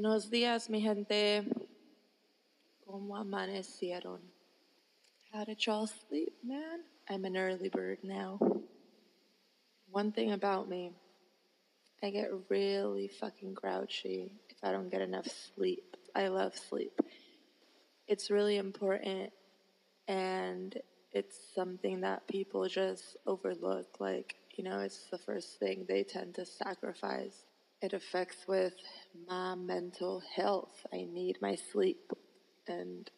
Buenos días, mi gente. ¿Cómo amanecieron? How did y'all sleep, man? I'm an early bird now. One thing about me, I get really fucking grouchy if I don't get enough sleep. I love sleep. It's really important and it's something that people just overlook. Like, you know, it's the first thing they tend to sacrifice. It affects with my mental health. I need my sleep and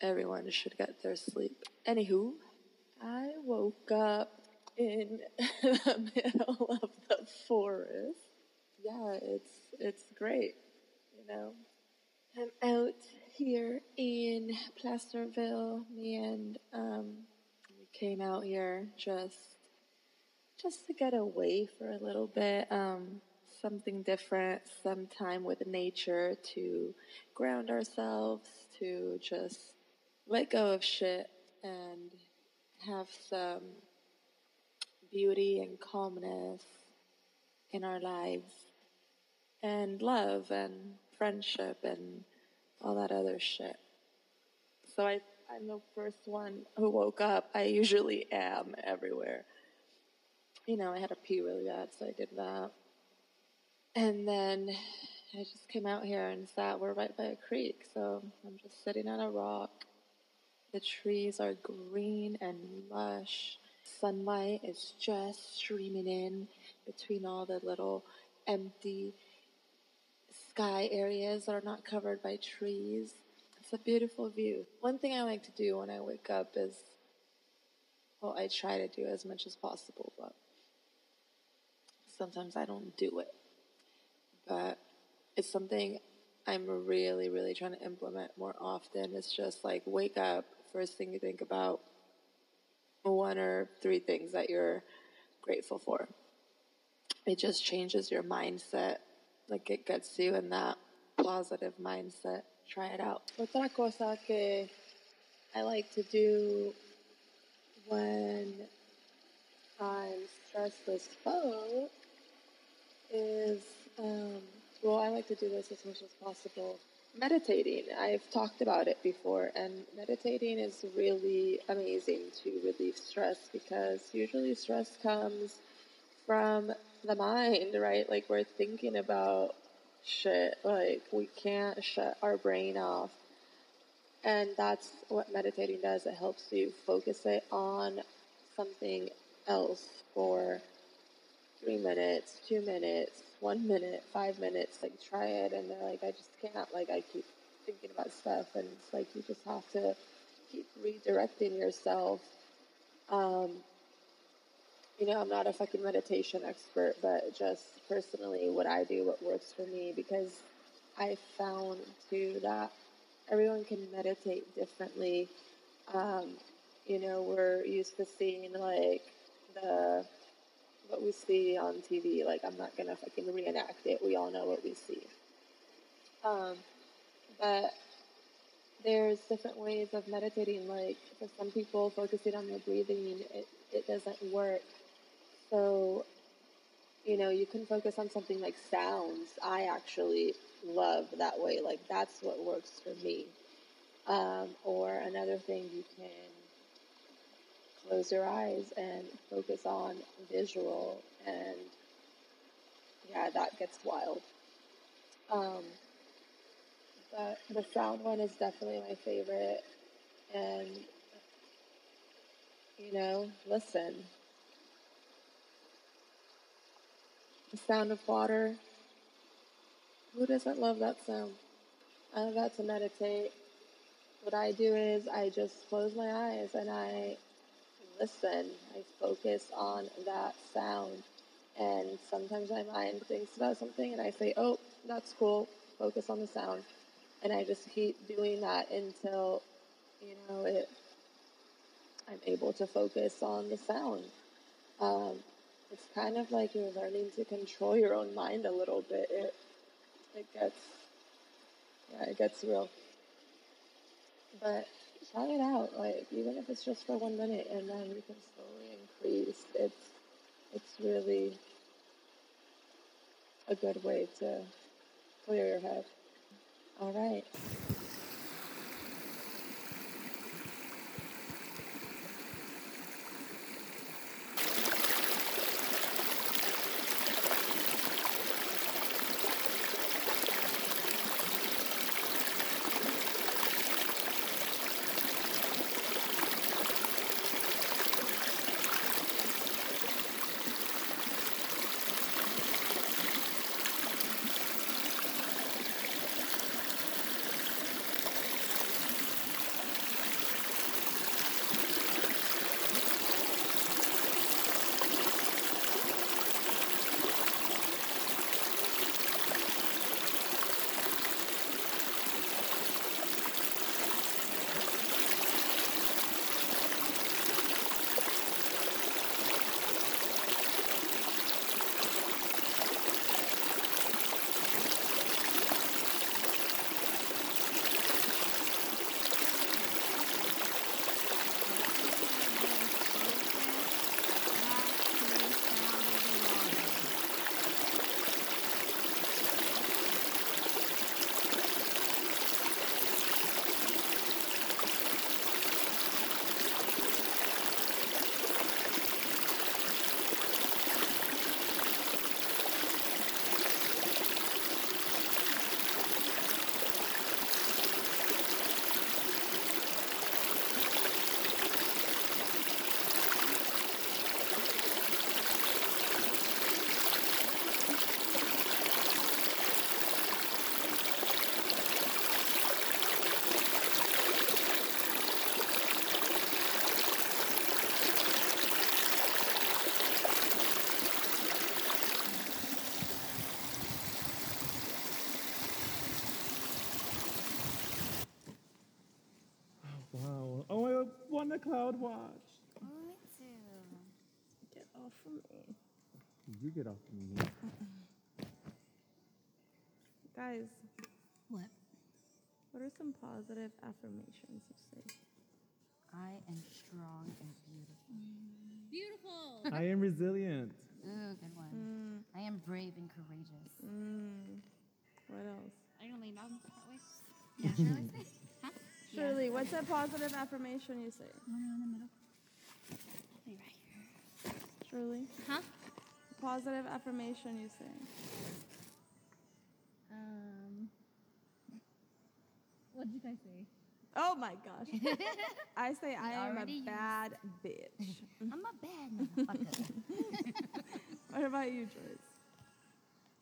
everyone should get their sleep. Anywho, I woke up in the middle of the forest. Yeah, it's it's great, you know. I'm out here in Placerville. Me and um, we came out here just just to get away for a little bit. Um, something different, some time with nature to ground ourselves, to just let go of shit and have some beauty and calmness in our lives and love and friendship and all that other shit. So I, I'm the first one who woke up. I usually am everywhere. You know, I had to pee really bad, so I did that. And then I just came out here and sat. We're right by a creek, so I'm just sitting on a rock. The trees are green and lush. Sunlight is just streaming in between all the little empty sky areas that are not covered by trees. It's a beautiful view. One thing I like to do when I wake up is, well, I try to do as much as possible, but sometimes I don't do it. But it's something I'm really, really trying to implement more often. It's just like wake up, first thing you think about, one or three things that you're grateful for. It just changes your mindset. Like it gets you in that positive mindset. Try it out. Otra cosa que I like to do when I'm stressed as fuck is, um, well, I like to do this as much as possible. Meditating. I've talked about it before, and meditating is really amazing to relieve stress because usually stress comes from the mind, right? Like we're thinking about shit, like we can't shut our brain off. And that's what meditating does. It helps you focus it on something else for three minutes, two minutes, one minute, five minutes, like try it. And they're like, I just can't. Like, I keep thinking about stuff. And it's like, you just have to keep redirecting yourself. Um, you know, I'm not a fucking meditation expert, but just personally, what I do, what works for me, because I found too that everyone can meditate differently. Um, you know, we're used to seeing like the what we see on TV. Like, I'm not gonna fucking reenact it. We all know what we see. Um, but there's different ways of meditating. Like, for some people, focusing on their breathing, it, it doesn't work. So, you know, you can focus on something like sounds. I actually love that way. Like, that's what works for me. Um, or another thing you can close your eyes and focus on visual and yeah that gets wild. Um, but the sound one is definitely my favorite and you know listen. The sound of water. Who doesn't love that sound? I'm about to meditate. What i do is i just close my eyes and i listen. I focus on that sound. And sometimes my mind thinks about something and I say, oh, that's cool. Focus on the sound. And I just keep doing that until, you know, it, I'm able to focus on the sound. Um, it's kind of like you're learning to control your own mind a little bit. It, it gets, yeah, it gets real. But try it out, like even if it's just for one minute, and then you can slowly increase. It's it's really a good way to clear your head. All right. Cloud watch. Me too. Get off of me. You get off of me. Guys, What? what are some positive affirmations you say? I am strong and beautiful. Beautiful. I am resilient. Ooh, good one. I am brave and courageous. Mm, what else? I don't lean down that way. Yeah, Shirley say? Huh? Shirley, what's a positive affirmation you say? One in the middle. Right here. Shirley, Huh? positive affirmation you say? Um. What did you guys say? Oh my gosh. I say I am a used- bad bitch. I'm a bad motherfucker. what about you, Joyce?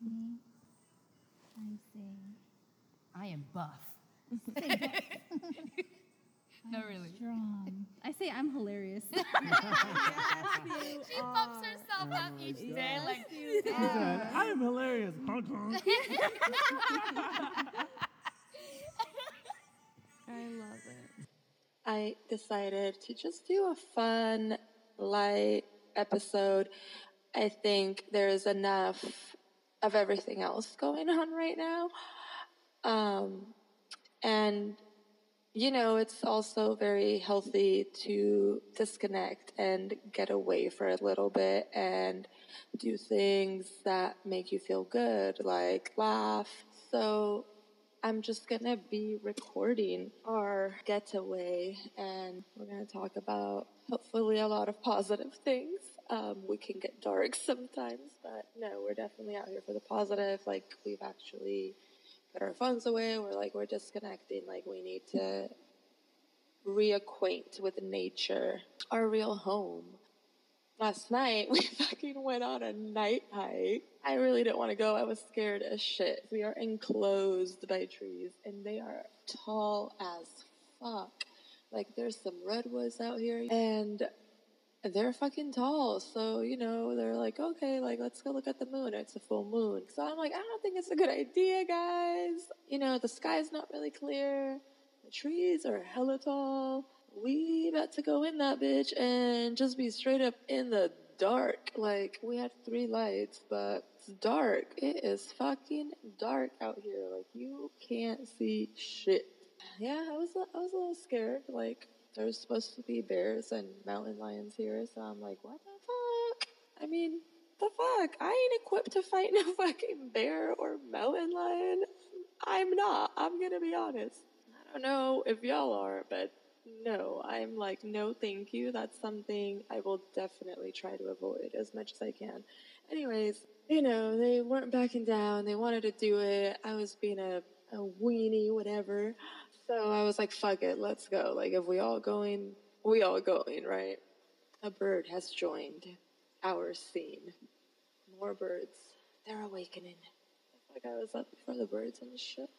Me, I say, I am buff. No, really. Strong. I say I'm hilarious. She bumps herself up each day. Like, He said, I am hilarious. Honk, honk. I love it. I decided to just do a fun, light episode. I think there's enough of everything else going on right now. Um, and, you know, it's also very healthy to disconnect and get away for a little bit and do things that make you feel good, like laugh. So I'm just gonna be recording our getaway, and we're gonna talk about hopefully a lot of positive things. Um, we can get dark sometimes, but no, we're definitely out here for the positive. Like we've actually put our phones away. We're like we're disconnecting. Like we need to reacquaint with nature, our real home. Last night we fucking went on a night hike. I really didn't want to go. I was scared as shit. We are enclosed by trees and they are tall as fuck. Like there's some redwoods out here and they're fucking tall. So, you know, they're like, okay, like let's go look at the moon. It's a full moon. So I'm like, I don't think it's a good idea, guys. You know, the sky's not really clear. The trees are hella tall. We about to go in that bitch and just be straight up in the dark. Like we had three lights, but it's dark. It is fucking dark out here. Like you can't see shit. Yeah, I was I was a little scared. Like there's supposed to be bears and mountain lions here, so I'm like, what the fuck? I mean, the fuck? I ain't equipped to fight no fucking bear or mountain lion. I'm not. I'm gonna be honest. I don't know if y'all are, but no, I'm like, no, thank you. That's something I will definitely try to avoid as much as I can. Anyways, you know, they weren't backing down. They wanted to do it. I was being a, a weenie, whatever. So I was like, fuck it, let's go. Like, if we all going, we all going, right? A bird has joined our scene. More birds. They're awakening. Like I was up before the birds and shit.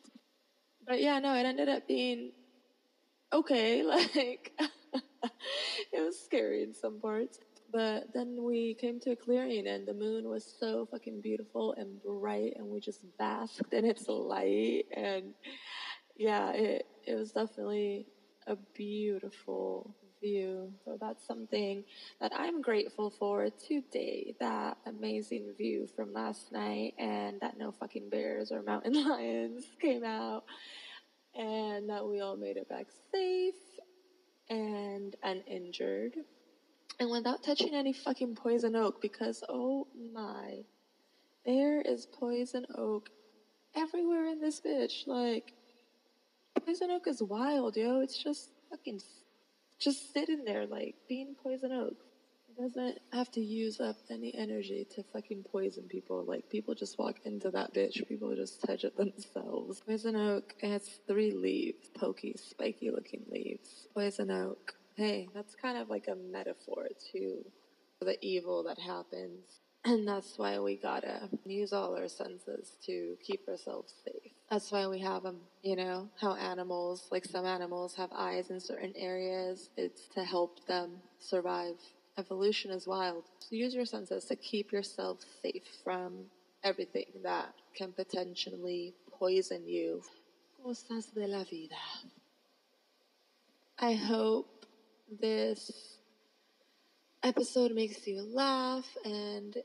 But yeah, no, it ended up being okay. Like, it was scary in some parts. But then we came to a clearing and the moon was so fucking beautiful and bright and we just basked in its light and yeah, it, it was definitely a beautiful view. So that's something that I'm grateful for today. That amazing view from last night and that no fucking bears or mountain lions came out and that we all made it back safe and uninjured and without touching any fucking poison oak because oh my, there is poison oak everywhere in this bitch. Like, poison oak is wild, yo. It's just fucking just sitting there, like being poison oak. It doesn't have to use up any energy to fucking poison people. Like, people just walk into that bitch. People just touch it themselves. Poison oak has three leaves, pokey, spiky looking leaves. Poison oak hey, that's kind of like a metaphor to for the evil that happens. And that's why we gotta use all our senses to keep ourselves safe. That's why we have them, you know, how animals, like some animals have eyes in certain areas. It's to help them survive. Evolution is wild. So use your senses to keep yourself safe from everything that can potentially poison you. Cosas de la vida. I hope this episode makes you laugh and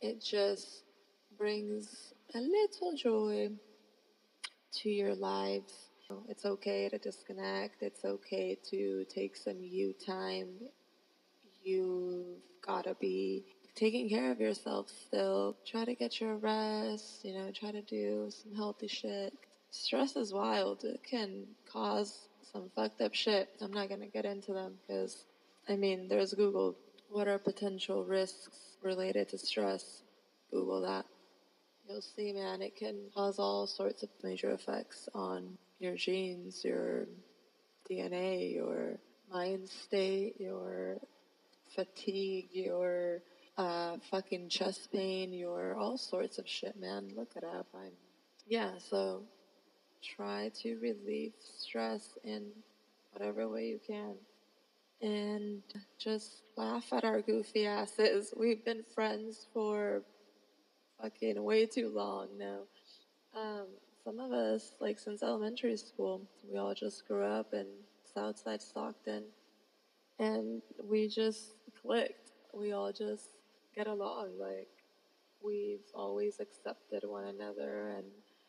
it just brings a little joy to your lives. It's okay to disconnect. It's okay to take some you time. You've got to be taking care of yourself still. Try to get your rest, you know, try to do some healthy shit. Stress is wild. It can cause some fucked up shit. I'm not gonna get into them because, I mean, there's Google. What are potential risks related to stress? Google that. You'll see, man, it can cause all sorts of major effects on your genes, your DNA, your mind state, your fatigue, your uh, fucking chest pain, your all sorts of shit, man. Look it up. I'm, yeah, so try to relieve stress in whatever way you can. And just laugh at our goofy asses. We've been friends for fucking way too long now. Um, some of us, like since elementary school, we all just grew up in Southside Stockton. And we just clicked. We all just get along. Like, we've always accepted one another and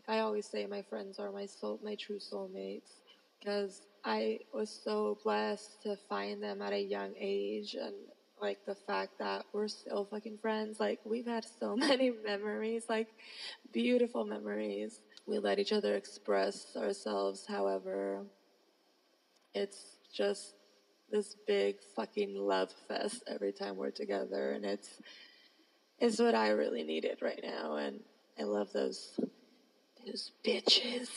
I always say my friends are my soul, my true soulmates because I was so blessed to find them at a young age and like the fact that we're still fucking friends. Like we've had so many memories, like beautiful memories. We let each other express ourselves. However, it's just this big fucking love fest every time we're together, and it's it's what I really needed right now, and I love those those bitches.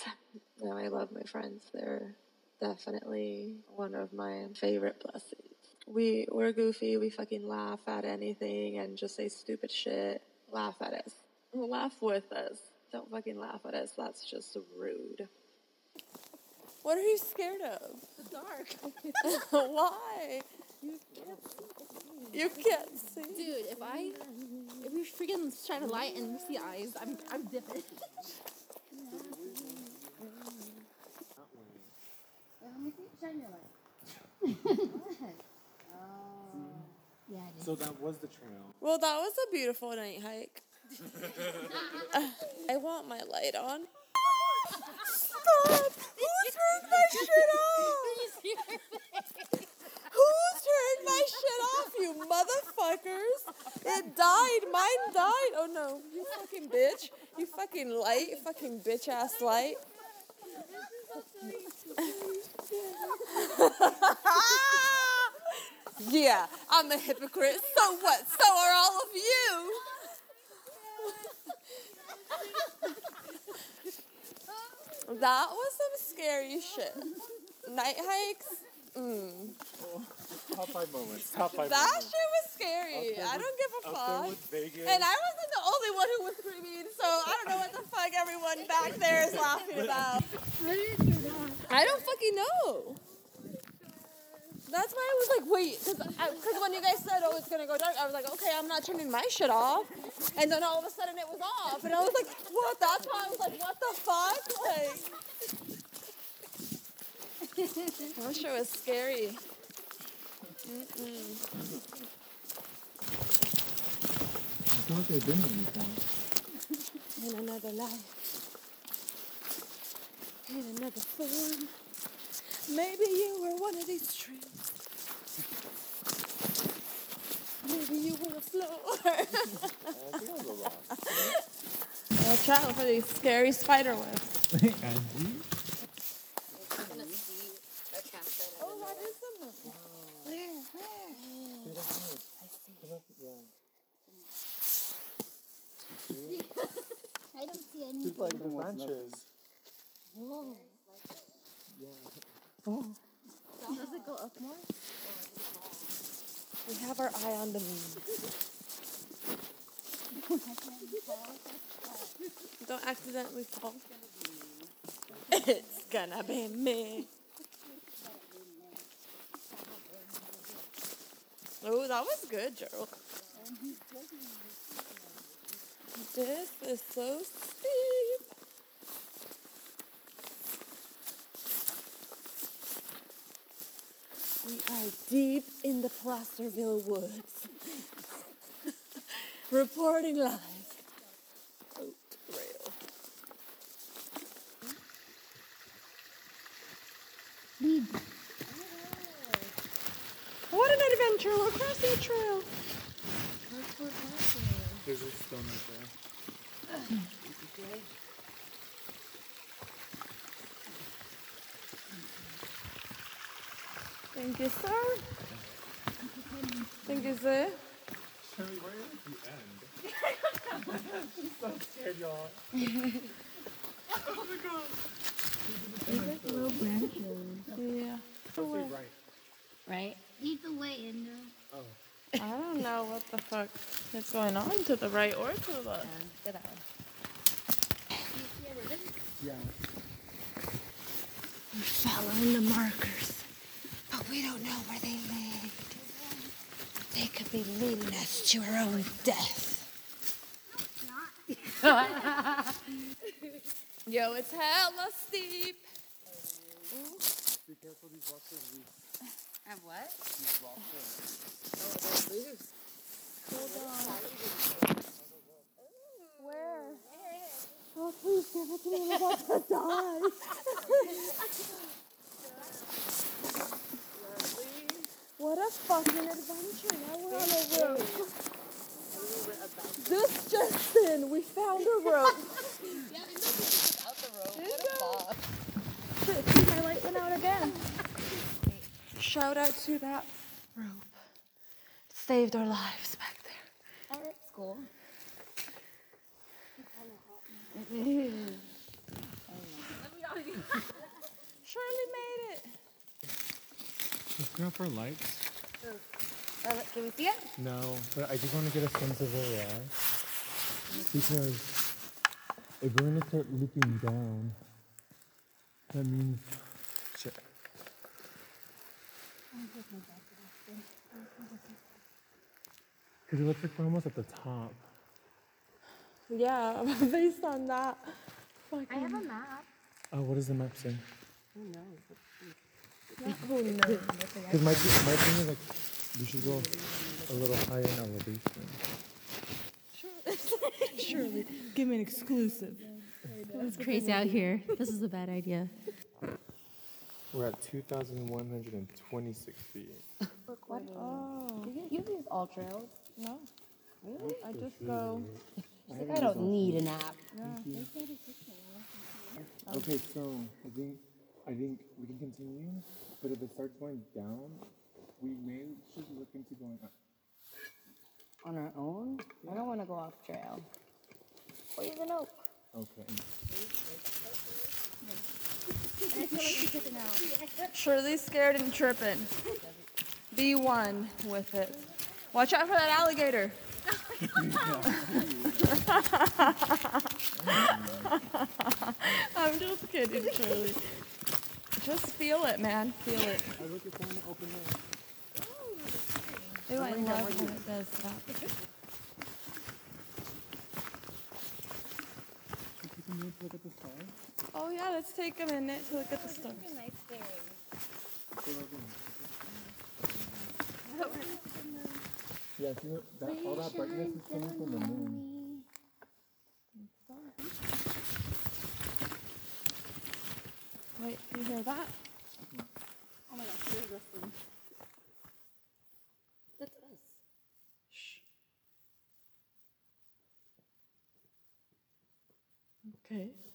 No, I love my friends. They're definitely one of my favorite blessings. We we're goofy. We fucking laugh at anything and just say stupid shit. Laugh at us. Laugh with us. Don't fucking laugh at us. That's just rude. What are you scared of? The dark. Why? You can't see. You can't see. Dude, if I if we freaking shine a light and we see eyes, I'm I'm dipping. Let me see. Shine your light. Yeah. So that was the trail. Well, that was a beautiful night hike. I want my light on. Stop! Who turned my shit off? Who turned my shit off, you motherfuckers? It died. Mine died. Oh no. You fucking bitch. You fucking light. You fucking bitch ass light. yeah, I'm a hypocrite. So what? So are all of you. that was some scary shit. Night hikes. Mm. Top five moments. Top five That moments. shit was scary. I don't give a fuck. Vegas. And I wasn't the only one who was screaming, so I don't know what the fuck everyone back there is laughing about. I don't fucking know. That's why I was like, wait, because when you guys said, oh, it's gonna go dark, I was like, okay, I'm not turning my shit off. And then all of a sudden it was off, and I was like, what? That's why I was like, what the fuck? Like, that shit was scary. Mm-mm. I feel like I've been there before. in another life, in another form. Maybe you were one of these trees. Maybe you were a floor. Watch out for these scary spider webs. Angie? Oh, that is the Where? Where? I don't see any. It's like the branches. Does it go up more? We have our eye on the moon. Don't accidentally fall. It's gonna be me. Oh, that was good, Gerald. This is so steep. We are deep in the Placerville woods. Reporting live. Oak Trail. Lead. What an adventure! Crossing trail. There's a stone right there. Thank you, sir. Thank you, sir. Shirley, where is the end? I'm so scared, y'all. Little branches. Yeah. Let's say right. Right? Lead the way, Indo. I don't know what the fuck is going on to the right or to the left. Yeah. We're following the markers, but we don't know where they lead. They could be leading us to our own death. Yo, it's hella steep. Be careful, these rocks are loose. And what? These rocks are Where? Oh, please give it to me. I'm about to die. what a fucking adventure. Now we're on a rope. This just in, we found a rope. Shit, see, my light went out again. Shout out to that rope. It saved our lives back there. Art school. Shirley made it. Let's go for lights. Uh, can we see it? No, but I just want to get a sense of where we are. Because if we're gonna start looping down, that means shit. Because it looks like we're almost at the top. Yeah, based on that. I have a map. Oh, what does the map say? Who knows? Because my, thi- my thing is like, we should go a little higher in elevation. Shirley, give me an exclusive. It's crazy out here. This is a bad idea. We're at 2,126 feet. What? Oh. You, you use AllTrails. No. Really? I just go. I don't need a nap. Okay, so I think I think we can continue, but if it starts going down, we may should look into going up. On our own? I don't want to go off trail. Poison oak. Okay. Shirley's scared and tripping. Be one with it. Watch out for that alligator. I'm just kidding, Shirley. Just feel it, man. Feel it. Ooh, I love when it does that. Look at the? Oh yeah, let's take a minute to look at the stars. Nice thing. Go over there. Yeah, see what- that, all that brightness is coming from the moon. Wait, you hear that? Oh my gosh, here's this thing. That's us. Shh. Okay.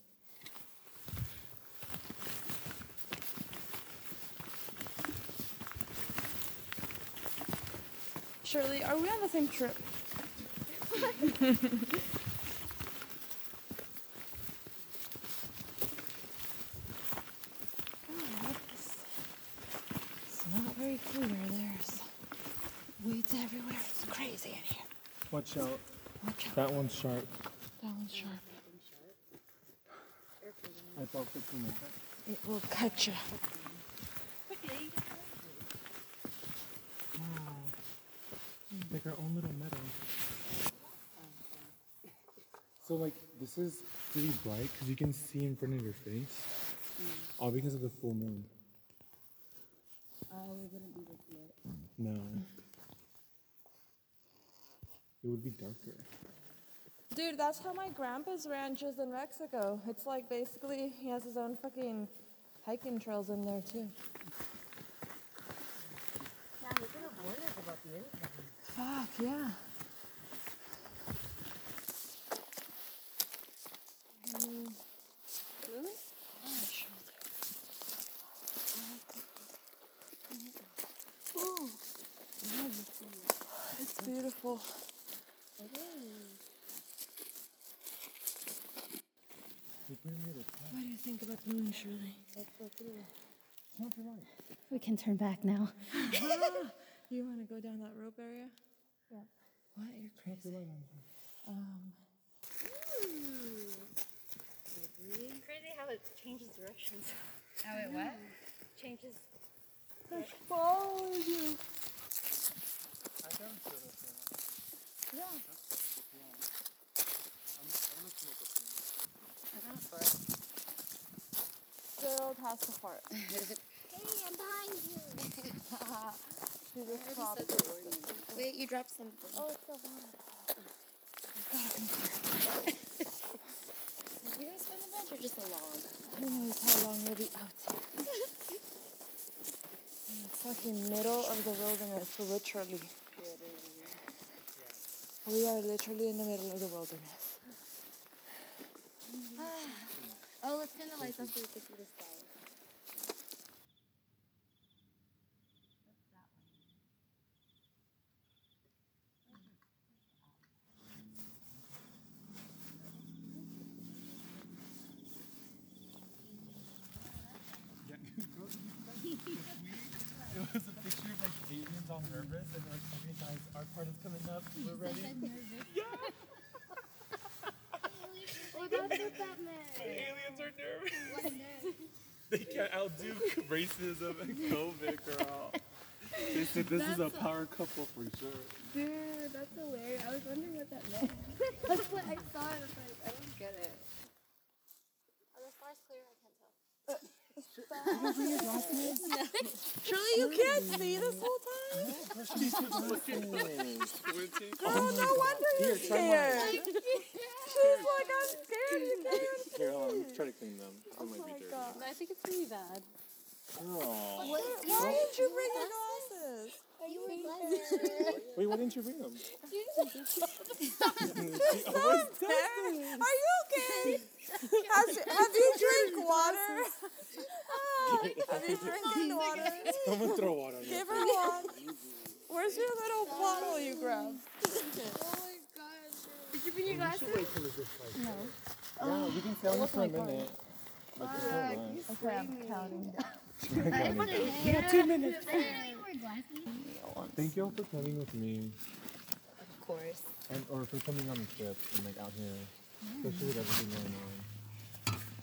Shirley, are we on the same trip? It's not very clear. There's weeds everywhere. It's crazy in here. Watch out. Watch out. That one's sharp. That one's sharp. I thought 15 like. It will cut you. Like our own little meadow. So like this is pretty bright because you can see in front of your face. Mm. All because of the full moon. Oh, we wouldn't be this lit. No. It would be darker. Dude, that's how my grandpa's ranch is in Mexico. It's like basically he has his own fucking hiking trails in there too. Yeah, we could have about the income. Fuck yeah. Really? It's beautiful. We bring it a What do you think about the moon, Shirley? We can turn back now. You want to go down that rope area? Yeah. What? You're crazy. Um, Crazy how it changes directions. Oh, it what? Changes. follow you. Yeah. I got a fart. Gerald has to fart. Hey, I'm behind you. Popped. Wait, you dropped something. Oh, it's so hot. You guys spend the bench or just a log? Who knows how long we'll be out. In the fucking middle of the wilderness, literally. We are literally in the middle of the wilderness. Oh, let's turn the lights on so we can see the sky. It was a picture of like aliens all nervous and they're like, okay guys, our part is coming up. We're ready. Oh, that's what that meant. aliens are nervous. What nerve? They can't outdo racism and COVID, girl. They said this is a power couple for sure. Dude, that's hilarious. I was wondering what that meant. that's what I saw and I was like, I don't get it. Are the stars clear? I can't tell. Surely you can't see this whole time? Girl, no wonder you're scared. She's like, I'm scared. You can't see. Here, hold on. Let's try to clean them. They might Oh be my dirty. god. I think it's pretty bad. Girl. Why didn't you bring your glasses? glasses. You wear glasses. Wait, why didn't you bring them? Are you okay? Has, have you drank water? Ah, have you drinking water? I'm throw water. Give her one. Where's your little bottle you grabbed? Did you bring your glasses? No. Yeah, you can stay on this for a minute. Like, it's not. Okay, I'm counting. Yeah, two minutes. I didn't know you wore glasses. Thank you all for coming with me, Of course. and or for coming on the trip and like out here, especially with everything going on.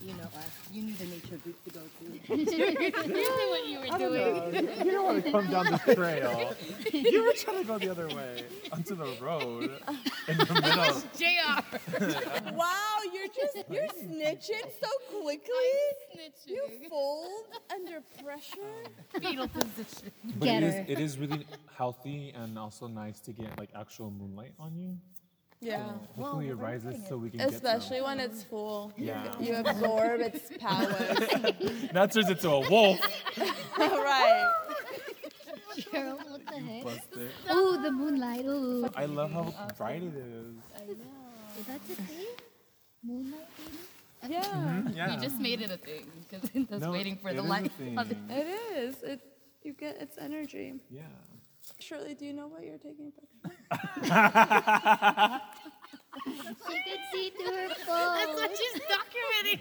You know us. You knew the nature group to go to. Really what you were doing. you don't want to come down the trail. You were trying to go the other way onto the road in the middle. JR. Wow, you're just you're snitching so quickly. Snitching. You fold under pressure. Fetal position. But Get it is her. it is really healthy and also nice to get like actual moonlight on you. Yeah. Hopefully it rises so we can get Especially when it's full. Yeah. You absorb its powers. some. That turns into a wolf. right. Girl, what the heck? Busted. Oh, the moonlight. Ooh. I love how bright it is. I know. is. Is that the thing? Moonlight baby? Yeah. Mm-hmm, yeah. You just made it a thing because it was No, waiting for it the is a light. thing. It is. It you get its energy. Yeah. Shirley, do you know what you're taking a picture? of? She could see through her phone. That's what she's documenting.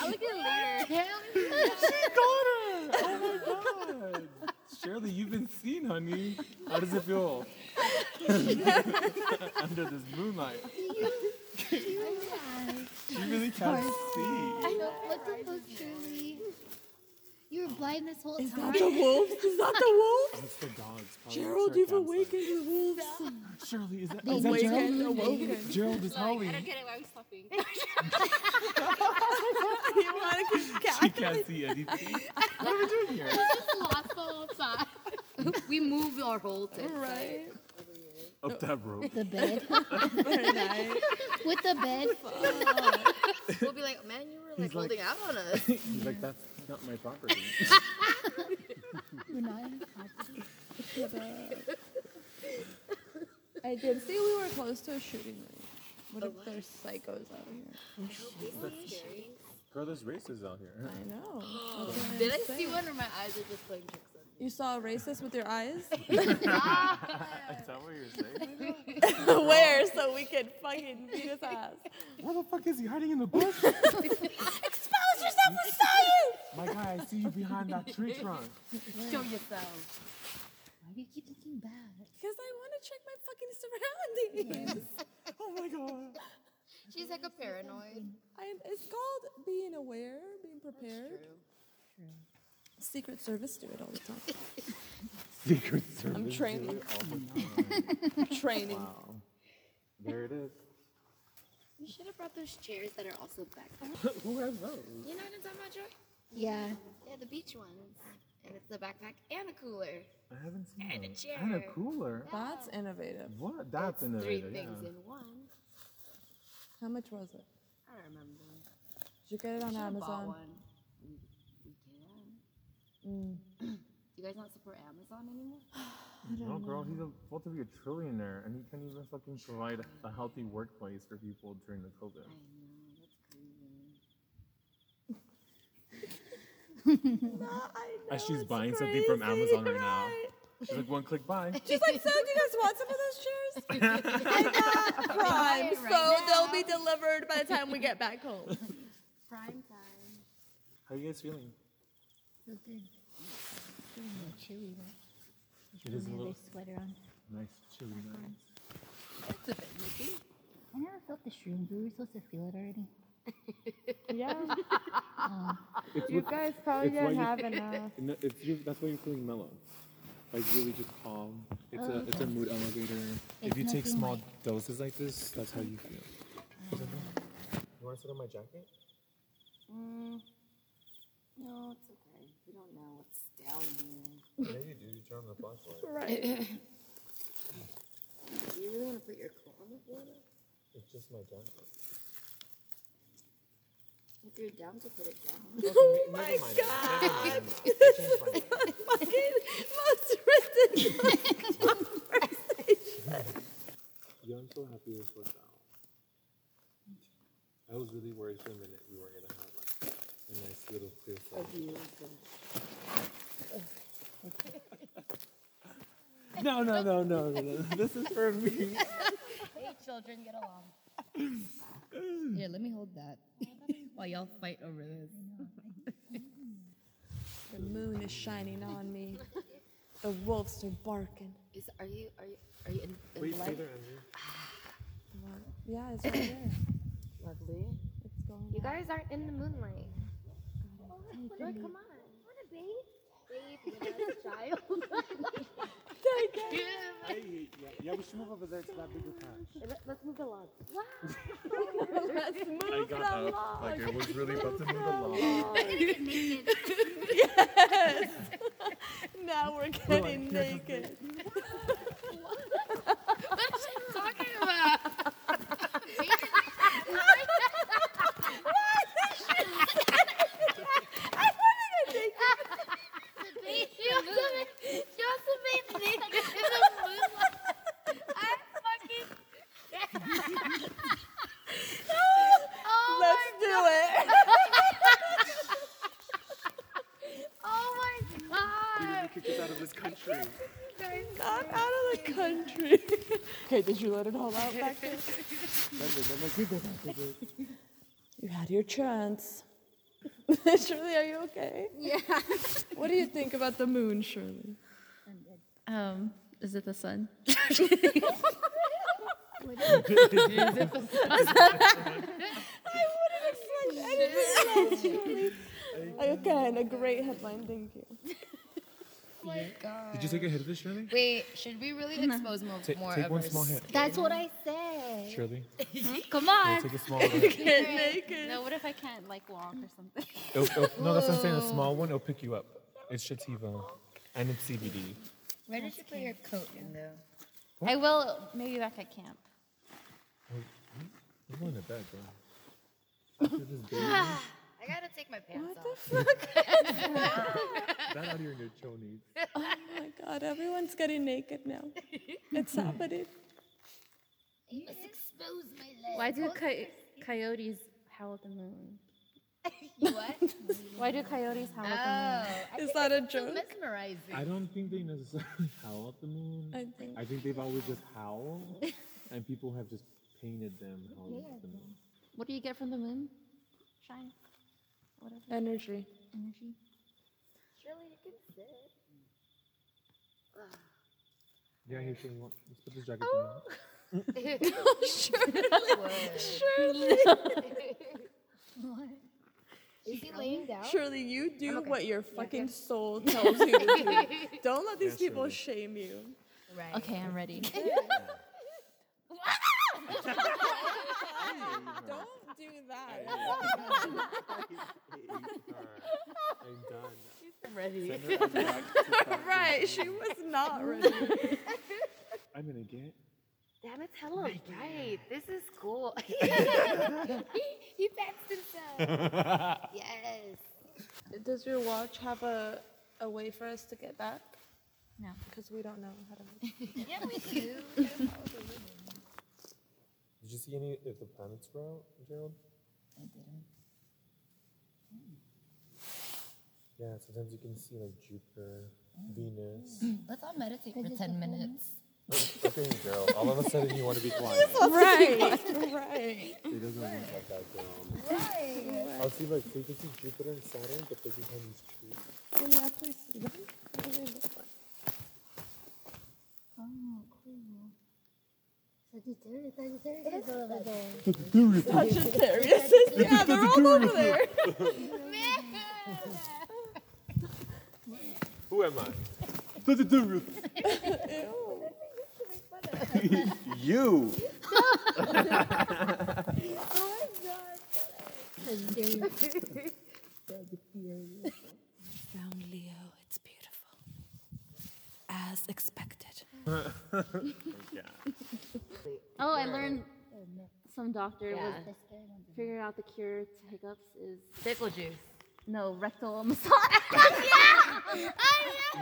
I'll look at later. she got it. Oh my god! Shirley, you've been seen, honey. How does it feel? Under this moonlight. You really can't see. No, what the fuck, Shirley? You were blind this whole time. The wolves? Is that the wolves? It's the dogs. probably. Gerald, It's you've our campsite. awakened the wolves. Shirley, is that, They is that Gerald? Awakened, awoken. Gerald is Holly. I don't get it. Why are we stopping? you want to keep She cat? can't see anything. What are we doing here? Just lost the whole time. we moved our whole thing. Right. Up that rope. The bed. Very nice. With the bed. We'll be like, man, you were like He's like- holding out on us. He's like, that's not my property. You're not in the property. I did see we were close to a shooting range. What if there's psychos out here? Oh, Girl, there's races out here. I know. That's what I'm Did I see saying. one or my eyes are just playing tricks on me? You saw a racist with your eyes? Is that what you're saying? Where? So we could fucking beat his ass. Where the fuck is he hiding in the bush? Expose yourself for science! My guy, I see you behind that tree trunk. Show yourself. Why do you keep looking back? Because I want to check my fucking surroundings. Oh my god. She's like a paranoid. I'm, it's called being aware, being prepared. Secret Service do it all the time. Secret Service. do training. it all the time. Training. Wow. There it is. You should have brought those chairs that are also back. Who has those? You know what I'm talking about, Joy? Yeah. Yeah, the beach ones. And it's a backpack and a cooler. I haven't seen And a those. And a chair. cooler. That's innovative. What? That's Three innovative. things yeah. in one. How much was it? I don't remember. Did you get it on Should've bought Amazon? one. We, we you guys not support Amazon anymore? No, girl, he's a, supposed to be a trillionaire, and he can't even fucking provide a healthy workplace for people during the COVID. I know, that's crazy. As she's buying something from Amazon right now. She's like, one click buy. She's like, so do you guys want some of those chairs? I got Prime, so they'll be delivered by the time we get back home. Prime time. How are you guys feeling? Feel good. It's feeling a little chilly though. It is a Another little sweater on. nice, chilly night. It's a bit nippy. I never felt the shrooms. We were supposed to feel it already. Yeah, It's you guys probably it's why didn't you- have enough. No, it's you, that's why you're feeling mellow. Like really just calm. It's a it's a mood elevator. if It's you take nothing small like- doses like this, that's how you feel. You want to sit on my jacket? Mm, no, it's okay. We don't know what's down here. Yeah, you do. You turn on the flashlight. Right. Do you really want to put your claw on the floor? It's just my jacket. If you're down to put it down. Oh my god! Never mind. I my fucking most ridiculous conversation. Yeah, I'm so happy this worked out. I was really worried for a minute we weren't gonna have like a nice little clear No, no, no, no, no, no. This is for me. Hey, children, get along. Here, let me hold that while y'all fight over this. The moon is shining on me. The wolves are barking. Is are you are you are you in, in Wait, stay light? there, Andrew. Yeah, it's right there. Lovely. It's going. You guys aren't in the moonlight. Look, come on. Want a babe? Babe, you child. Hey, yeah, yeah, we should move over there to that bigger patch. Let's move along. Let's move I got along. up. Like it was really about to move along. Yes. now we're getting naked. talking about? She also made, she also made naked in the moonlight. I'm fucking. oh Let's do it. Oh my god. Kick us out of this country. Not out of the country. okay, did you let it all out back there? You had your chance. Shirley, are you okay? Yeah. What do you think about the moon, Shirley? Um, is it the sun? Is it the sun? I wouldn't expect anything else, Shirley. Again, a great headline. Thank you. Did you take a hit of this, Shirley? Wait, should we really expose mm-hmm. more, Take, more take of one our small hit. That's what I said. Shirley, Come yeah, on. take a small one. It'll- Get naked. No, what if I can't like walk or something? it'll- no, that's what I'm saying. A small one, it'll pick you up. It's Sativa, and it's CBD. Where did you put your coat in though? I will maybe back at camp. You're going to bed, bro. After this baby, I gotta take my pants off. What the fuck? that out here in your chonies. Oh my god, everyone's getting naked now. It's happening. You must expose my leg. Why do coy- coyotes howl at the moon? what? Why do coyotes howl at the moon? Oh, Is that a joke? mesmerizing. I don't think they necessarily howl at the moon. I think. I think they've always just howl, and people have just painted them howling at the moon. What do you get from the moon? Shine. Whatever. Energy. Energy. Surely you can sit. Yeah, here, Shirley, want- let's put this jacket oh. on. Is he laying down? Surely you do what your fucking soul tells you to do. Don't let these Yeah, people Shirley. shame you. Right. Okay, I'm ready. Don't do that. I'm done. I'm ready. Send her back to right, she was not ready. I'm gonna get. Damn, it's hella bright. This is cool. he passed himself. yes. Does your watch have a, a way for us to get back? No. Because we don't know how to. Yeah, we do. Did you see any if the planets were out, Gerald? I didn't. Yeah, sometimes you can see like Jupiter, mm. Venus. Let's all meditate for 10 minutes. okay, Gerald. All of a sudden you want to be quiet. Right, right. It doesn't work like that, girl. Right. I'll see like so you can see Jupiter and Saturn, but they're behind these trees. Can you actually see them? What do they look like? Sagittarius, Sagittarius is over there. Sagittarius. yeah, they're all over there. Who am I? Sagittarius. you. oh my god. Sagittarius. Found Leo. It's beautiful. As expected. Oh, I learned some doctor was figuring out the cure to hiccups is Pickle juice. No, rectal massage.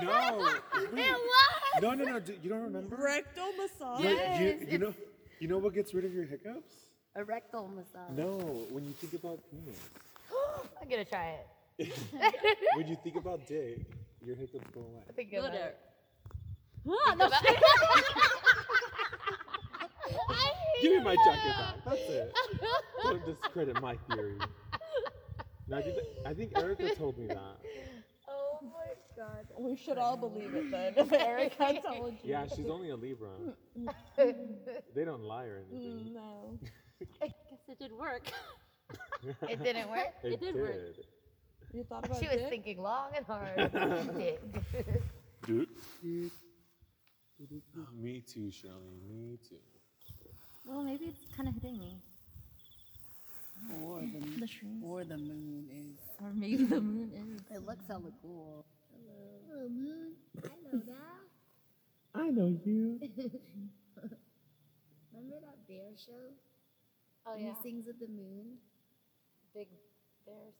No. It was. No, no, no. do- You don't remember? Rectal massage. No, you, you know, you know what gets rid of your hiccups? A rectal massage. No, when you think about penis. I'm gonna try it. when you think about dick, your hiccups go away. I think about Go it. There. No, shit. Give me my jacket back. That's it. Don't discredit my theory. No, I, think I think Erica told me that. Oh my god. We should all believe it then. If Erica told you. Yeah, she's only a Libra. they don't lie or anything. No. I guess it did work. It didn't work. It, did work. You thought about She was dick? thinking long and hard. Dick. Dude. Me too, Shirley. Me too. well, maybe it's kind of hitting me. Or the, The shrooms. or the moon is. Or maybe the moon is. It looks hella cool. Hello, moon. Hello, now. I know you. Remember that bear show? Oh And yeah. He sings with the moon. Big bear or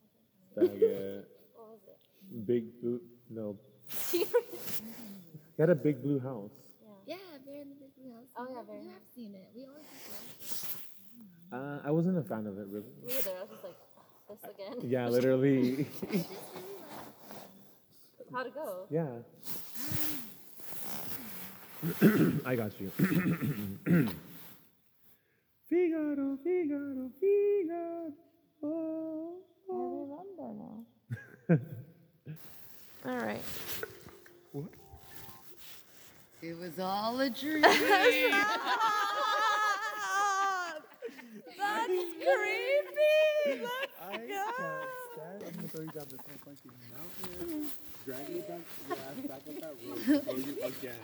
something. Faggot. What was it? Big blue. No. He had a big blue house. Yeah, Bear in the Big Blue House. Oh, yeah, You have seen it. We always have Uh, I wasn't a fan of it, really. Me either. I was just like, this again. Yeah, literally. Really How'd it go? yeah. I got you. Figaro, Figaro, Figaro. I remember now. All right. It was all a dream. That's creepy. I can't stand. I'm gonna throw you down this whole fucking mountain. Drag you back, your ass back up that road. Throw you again.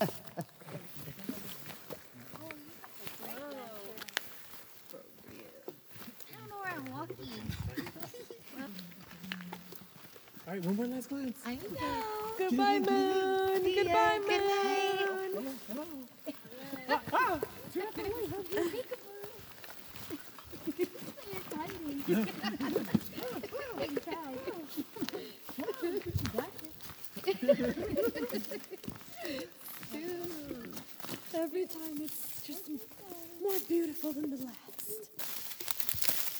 I don't know where I'm walking. All right, one more last glance. I know. Goodbye, moon. Goodbye, moon. You're hiding. Big tag. Every time it's just more beautiful than the last.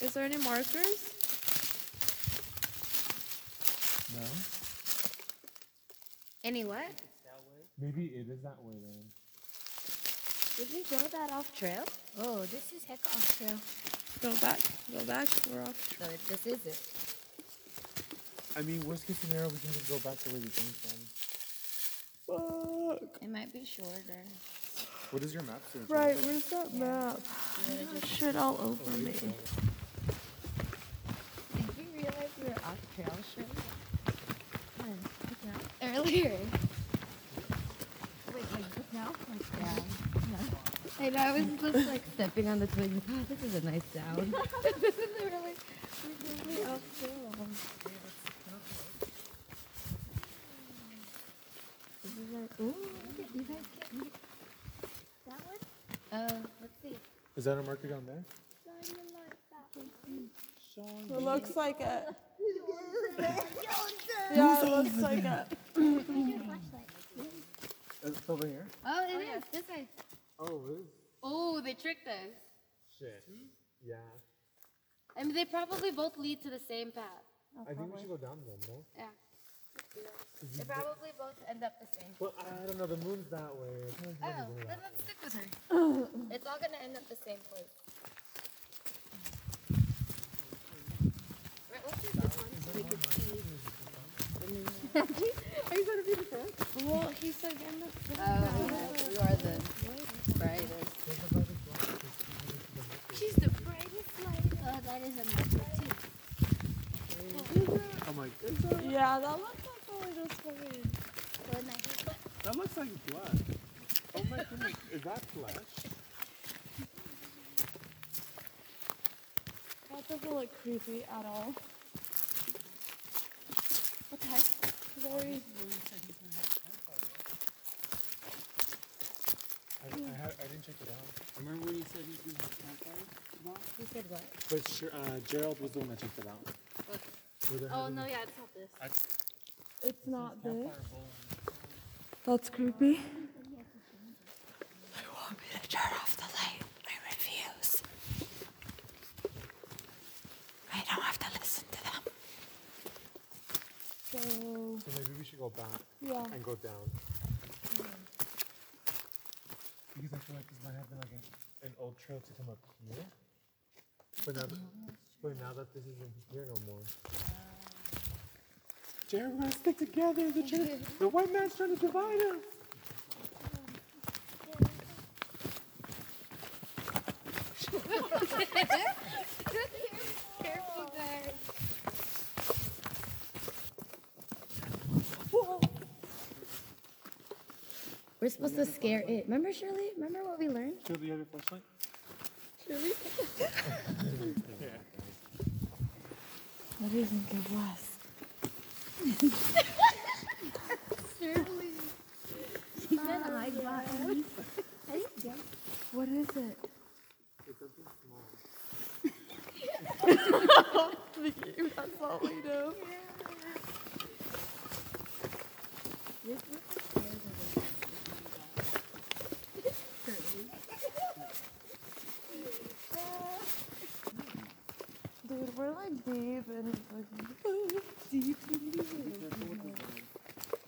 Is there any markers? No? Any what? Maybe it is that way then. Did we go that off trail? Oh, this is heck off trail. Go back. Go back. We're off. So this is it. I mean, worst case scenario, we can just go back the way we came from. Fuck. It might be shorter. What is your map say? Right, where's that map? Shit all over me. Oh, Did you realize we were off trail shit? Earlier. Wait, like just now? Like, yeah. I know. I was just like, Stepping on the twins. Oh, this is a nice sound. they were like, we're really off. This is like, ooh, you guys get That one? Uh, let's see. Is that a marker down there? It looks like it. Yeah, it looks like it. It's over here. Oh, it is. This way. Oh, it is. Oh, they tricked us. Shit. Yeah. I mean, they probably both lead to the same path. Oh, I think we should go down them, no? Yeah. They probably both end up the same. Well, I don't know. The moon's that way. I think Oh, then let's stick with her. it's all gonna end up the same place. Right, you going to be the see. Well, he's like in the. Oh, you are the brightest. She's the brightest light. Oh, that is a message too. Oh my god. Yeah, that looks like a little fucking. That looks like flesh. Oh my goodness. Is that flesh? That doesn't look creepy at all. What? Very. I, I I, I didn't check it out. Remember when you said you did have campfire tomorrow? He said what? But sure, uh, Gerald was the one that checked it out. Were there Oh having- no, yeah, it's not this. It's not this. Bowl. That's creepy. They want me to turn off the light. I refuse. I don't have to listen to them. So So maybe we should go back yeah. and go down. Because I feel like this might have been like an, an old trail to come up here. But now, that, but now that this isn't here no more. Jared, we're gonna stick together. The, trying the white man's trying to divide us. Careful, guys. We're supposed to scare it. Remember, Shirley? Remember what we learned? Show the other flashlight. What do you think it was? She said I got it. What is it? That's all we know. Dude, we're deep and like deep.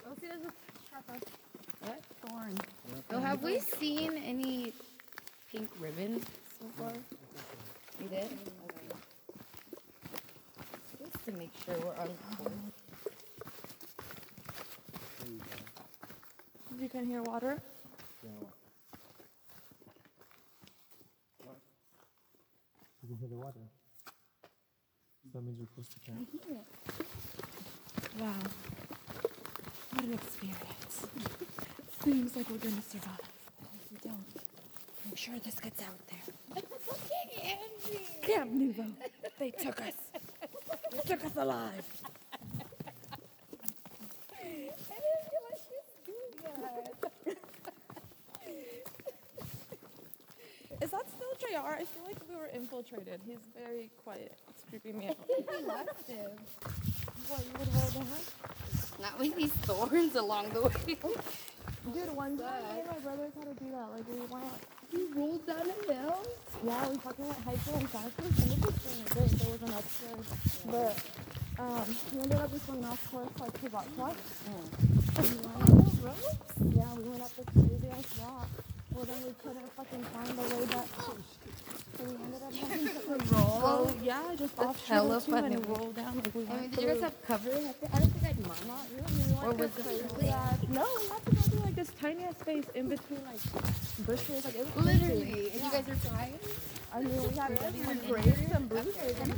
Oh, see, there's a sharp What? Thorn. So have we seen any pink ribbons so far? We did? Okay. Just to make sure we're on course. You can hear water. You can hear the water. So that means we're close to camp. Wow. What an experience. Seems like we're gonna survive. If we don't, I'm sure this gets out there. Camp Nouveau. They took us. They took us alive. Is that still JR? I feel like we were infiltrated. He's very quiet. It's creeping me out. Not with these thorns along the way. Dude, one time my brothers had to do that. Like, we went, you rolled down a hill? yeah, we fucking went hiking and fastest, and it was really great. There was an upstairs. But, um, we ended up just going off course, like, to rock rock. We went up the? Yeah, we went up this crazy ass rock. Well, then we couldn't fucking find the way back. So we ended up having to roll. Oh, yeah, just That's off hella too, and funny. roll down. Like, we I mean, went did you guys have cover? I thi- I don't think I'd mind. Not really. We Or was it crazy uh, No, we had to go through like this tiny ass space in between like bushes. Like it was Literally. crazy. And you guys are trying? I mean, we had everyone braced and bruises. and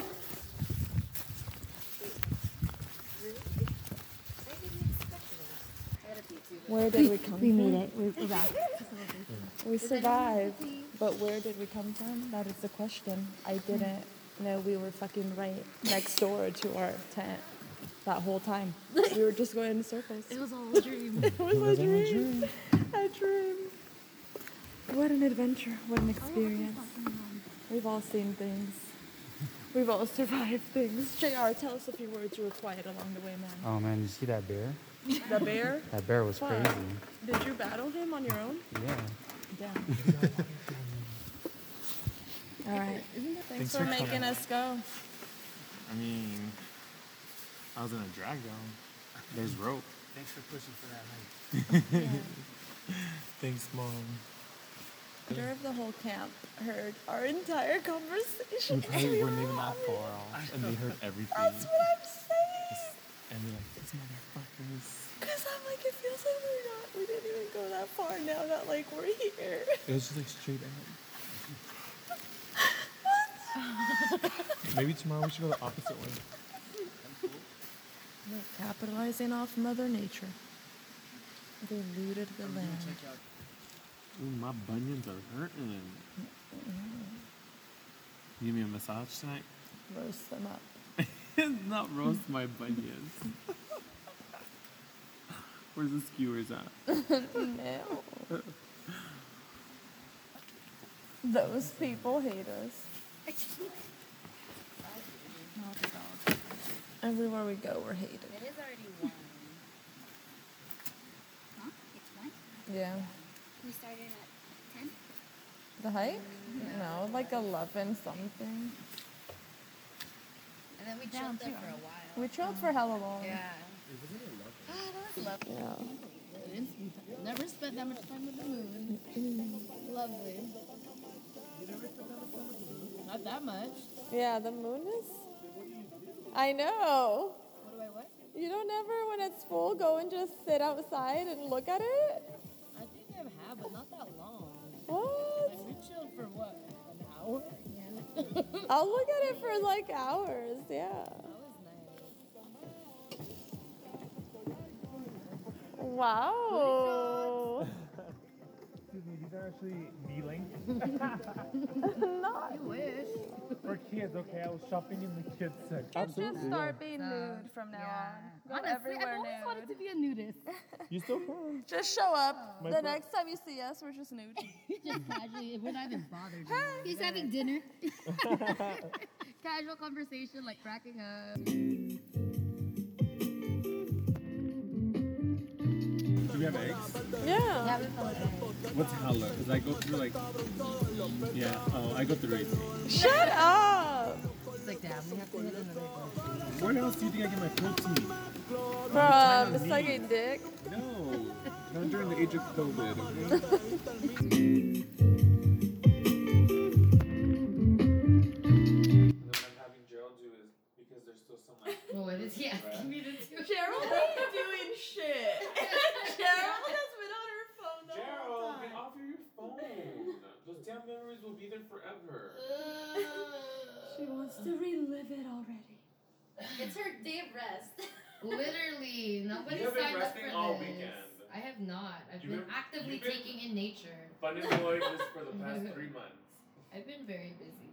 Where did we come We from? made it. We're we're back. We survived, but where did we come from? That is the question. I didn't know we were fucking right next door to our tent that whole time. We were just going in circles. It was all a dream. It was a dream. A dream. What an adventure. What an experience. We've all seen things. We've all survived things. JR, tell us a few words you were quiet along the way, man. Oh man, you see that bear? The bear? That bear was Fuck. crazy. Did you battle him on your own? Yeah. Damn. All right. Thanks, for, for making coming. us go. I mean, I was in a drag down. There's rope. Thanks for pushing for that height. Thanks, mom. Leader of the whole camp heard our entire conversation. We probably weren't even that far off, and they heard everything. That's what I'm saying. And they're like, "These motherfuckers." Cause I'm like, it feels like we're not. We didn't even go that far. Now that like we're here. It was just like straight ahead. Maybe tomorrow we should go the opposite way. capitalizing off Mother Nature. They looted the land. Ooh, my bunions are hurting. You give me a massage tonight? Roast them up. Not roast my bunions. Where's the skewers at? No. Those people hate us. Everywhere we go, we're hated. It is already one. Huh? It's one? Yeah. We started at 10? The hike? No, like 11 something. And then we chilled there for a while. We chilled for hella long. Yeah. Ah, that was lovely. Yeah. Never spent that much time with the moon. Lovely. Not that much. Yeah, the moon is. I know. What do I what? You don't ever, when it's full, go and just sit outside and look at it? I think I have, but not that long. What? Like, we chilled for what? An hour? Yeah. I'll look at it for like hours, yeah. Wow. Excuse me, these are actually knee length Not. You wish. for kids. Okay, I was shopping in the kids section. Absolutely. Just start being nude from now on. Go Honestly, everywhere I've always wanted to be a nudist. You still can. Just show up. My the fir- next time you see us, we're just nude. Just casually, we're not even bothered. He's having dinner. Casual conversation, like cracking up. Do we have eggs? Yeah. What's halal? Because I go through like. Yeah, oh, I go through 18. Shut up. It's like, damn, we have to hit another grocery. Where else do you think I get my protein? From on me. sucking dick. No, not during the age of COVID. Okay? And then what I'm having Gerald do is because there's still some like Well, what is he asking me to do? Gerald ain't doing shit. Gerald has been on her phone the whole Gerald, get time. off of your phone. Those damn memories will be there forever. She wants to relive it already. It's her day of rest. Literally, nobody You have been signed up resting for all this. weekend. I have not. I've You've been, been- actively you've been- taking in nature. Fun and joy just for the past three months. I've been very busy.